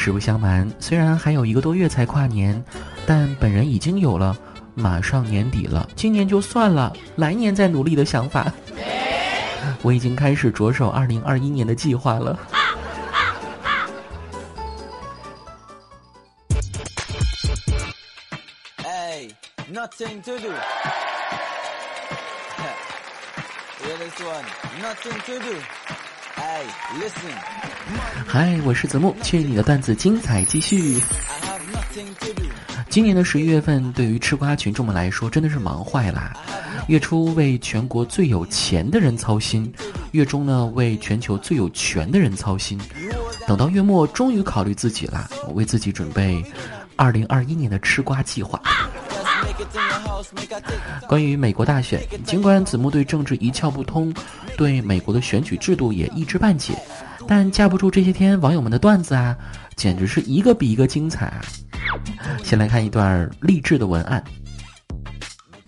实不相瞒，虽然还有一个多月才跨年，但本人已经有了马上年底了，今年就算了，来年再努力的想法。我已经开始着手二零二一年的计划了。Nothing to do. Hear this one. Nothing to do. 嗨，我是子木，去你的段子精彩继续。今年的十一月份，对于吃瓜群众们来说，真的是忙坏了。月初为全国最有钱的人操心，月中呢为全球最有权的人操心，等到月末，终于考虑自己了，为自己准备二零二一年的吃瓜计划。关于美国大选，尽管子木对政治一窍不通，对美国的选举制度也一知半解，但架不住这些天网友们的段子啊，简直是一个比一个精彩啊！先来看一段励志的文案：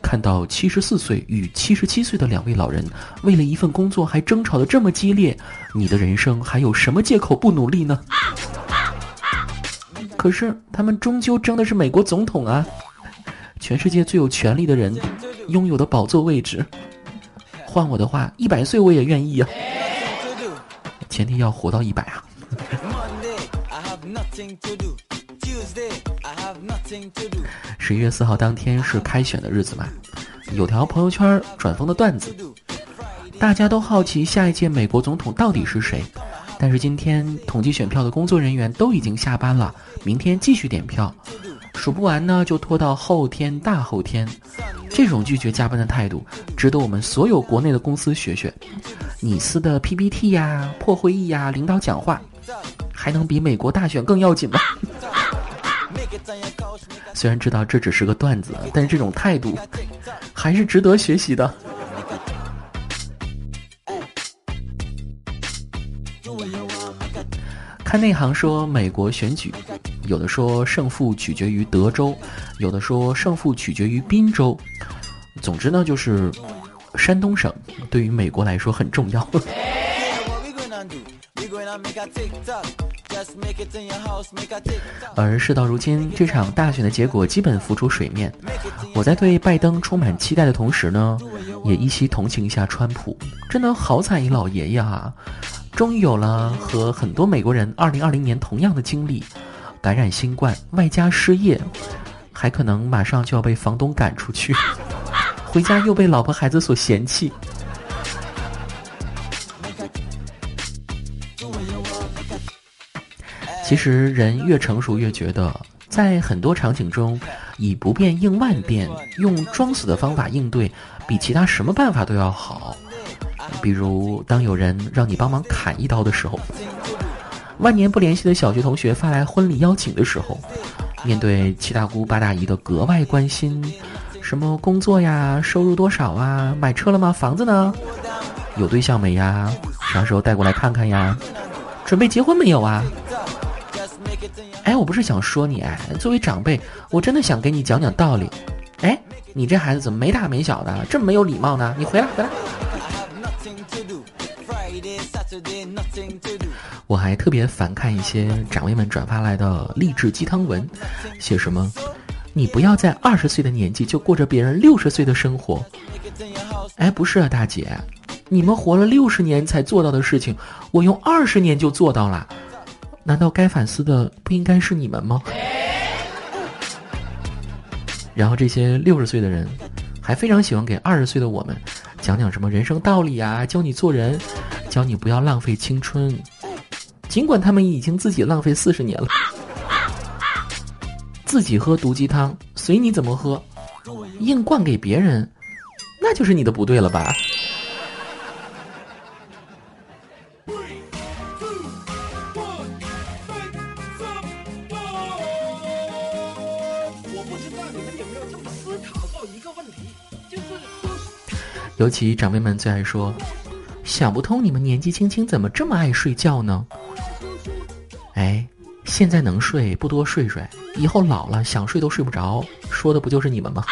看到七十四岁与七十七岁的两位老人为了一份工作还争吵的这么激烈，你的人生还有什么借口不努力呢？可是他们终究争的是美国总统啊！全世界最有权力的人拥有的宝座位置，换我的话，一百岁我也愿意啊！前提要活到一百啊！十一月四号当天是开选的日子嘛？有条朋友圈转疯的段子，大家都好奇下一届美国总统到底是谁，但是今天统计选票的工作人员都已经下班了，明天继续点票。数不完呢，就拖到后天、大后天。这种拒绝加班的态度，值得我们所有国内的公司学学。你司的 PPT 呀、破会议呀、领导讲话，还能比美国大选更要紧吗？虽然知道这只是个段子，但是这种态度还是值得学习的。看内行说，美国选举。有的说胜负取决于德州，有的说胜负取决于滨州。总之呢，就是山东省对于美国来说很重要。而事到如今，这场大选的结果基本浮出水面。我在对拜登充满期待的同时呢，也依稀同情一下川普。真的好惨一老爷爷啊！终于有了和很多美国人2020年同样的经历。感染新冠，外加失业，还可能马上就要被房东赶出去，回家又被老婆孩子所嫌弃。其实人越成熟越觉得，在很多场景中，以不变应万变，用装死的方法应对，比其他什么办法都要好。比如，当有人让你帮忙砍一刀的时候。万年不联系的小学同学发来婚礼邀请的时候，面对七大姑八大姨的格外关心，什么工作呀，收入多少啊，买车了吗？房子呢？有对象没呀？啥时候带过来看看呀？准备结婚没有啊？哎，我不是想说你哎，作为长辈，我真的想给你讲讲道理。哎，你这孩子怎么没大没小的，这么没有礼貌呢？你回来，回来。我还特别反看一些长辈们转发来的励志鸡汤文，写什么“你不要在二十岁的年纪就过着别人六十岁的生活”。哎，不是啊，大姐，你们活了六十年才做到的事情，我用二十年就做到了，难道该反思的不应该是你们吗？然后这些六十岁的人，还非常喜欢给二十岁的我们讲讲什么人生道理啊，教你做人，教你不要浪费青春。尽管他们已经自己浪费四十年了，自己喝毒鸡汤随你怎么喝，硬灌给别人，那就是你的不对了吧？尤其长辈们最爱说，想不通你们年纪轻轻怎么这么爱睡觉呢？哎，现在能睡不多睡睡，以后老了想睡都睡不着，说的不就是你们吗？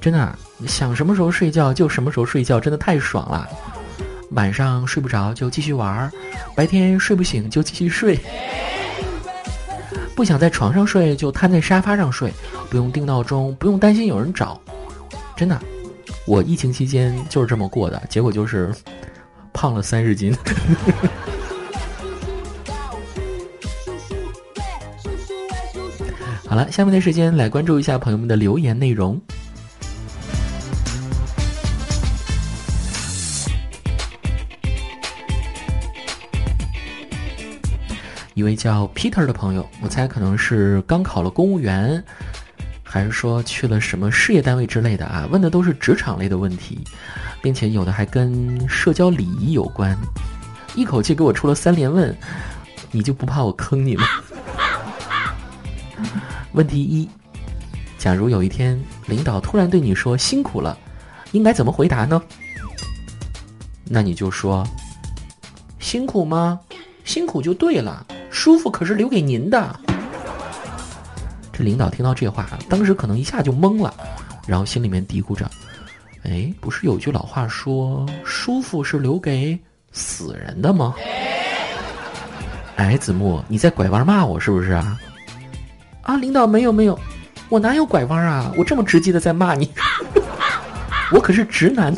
真的，想什么时候睡觉就什么时候睡觉，真的太爽了。晚上睡不着就继续玩，白天睡不醒就继续睡。不想在床上睡就瘫在沙发上睡，不用定闹钟，不用担心有人找。真的，我疫情期间就是这么过的，结果就是胖了三十斤。好了，下面的时间来关注一下朋友们的留言内容。一位叫 Peter 的朋友，我猜可能是刚考了公务员，还是说去了什么事业单位之类的啊？问的都是职场类的问题，并且有的还跟社交礼仪有关，一口气给我出了三连问，你就不怕我坑你吗？问题一：假如有一天领导突然对你说“辛苦了”，应该怎么回答呢？那你就说：“辛苦吗？辛苦就对了，舒服可是留给您的。”这领导听到这话，当时可能一下就懵了，然后心里面嘀咕着：“哎，不是有句老话说‘舒服是留给死人的’吗？”哎，子木，你在拐弯骂我是不是啊？啊，领导没有没有，我哪有拐弯啊？我这么直接的在骂你，我可是直男。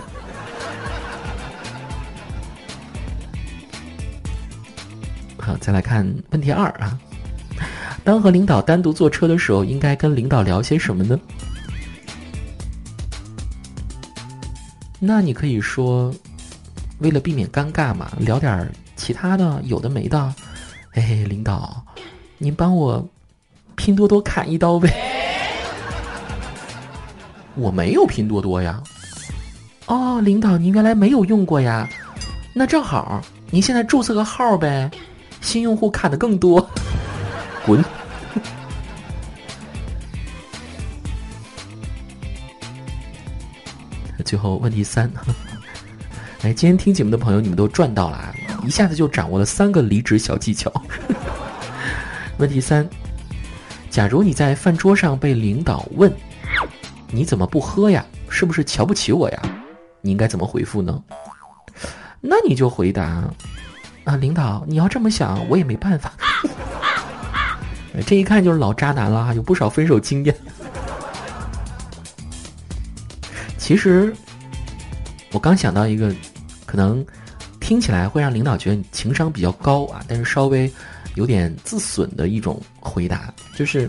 好，再来看问题二啊，当和领导单独坐车的时候，应该跟领导聊些什么呢？那你可以说，为了避免尴尬嘛，聊点其他的，有的没的。哎，领导，您帮我。拼多多砍一刀呗！我没有拼多多呀。哦，领导，您原来没有用过呀？那正好，您现在注册个号呗，新用户砍的更多。滚！最后问题三，哎，今天听节目的朋友，你们都赚到了啊，一下子就掌握了三个离职小技巧。问题三。假如你在饭桌上被领导问：“你怎么不喝呀？是不是瞧不起我呀？”你应该怎么回复呢？那你就回答：“啊，领导，你要这么想，我也没办法。”这一看就是老渣男了，有不少分手经验。其实，我刚想到一个，可能听起来会让领导觉得你情商比较高啊，但是稍微。有点自损的一种回答，就是，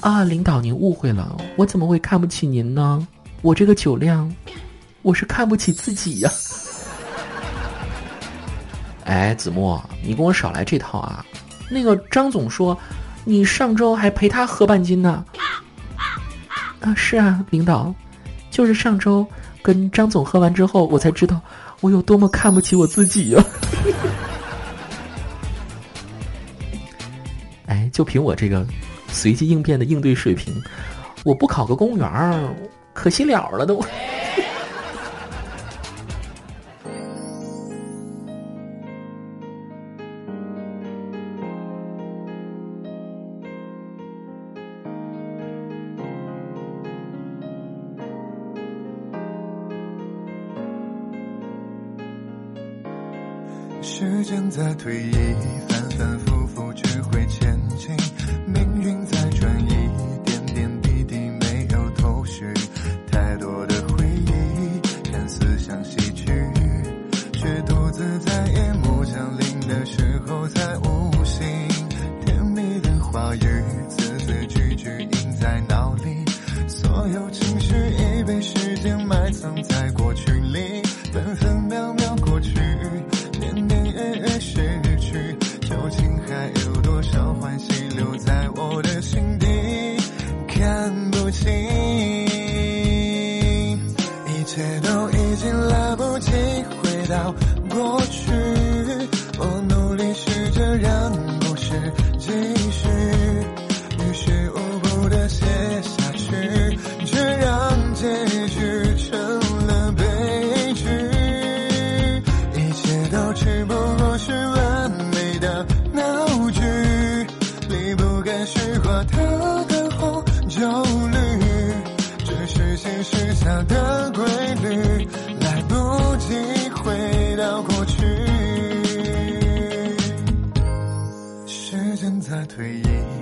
啊，领导您误会了，我怎么会看不起您呢？我这个酒量，我是看不起自己呀。哎，子墨，你跟我少来这套啊！那个张总说，你上周还陪他喝半斤呢。啊，是啊，领导，就是上周跟张总喝完之后，我才知道我有多么看不起我自己呀。就凭我这个随机应变的应对水平，我不考个公务员儿，可惜了了都。时间在推移，反反复复，只会前进。命运在转移，点点滴滴没有头绪。太多的回忆，看似像喜剧，却独自在夜幕降临的时候才在退役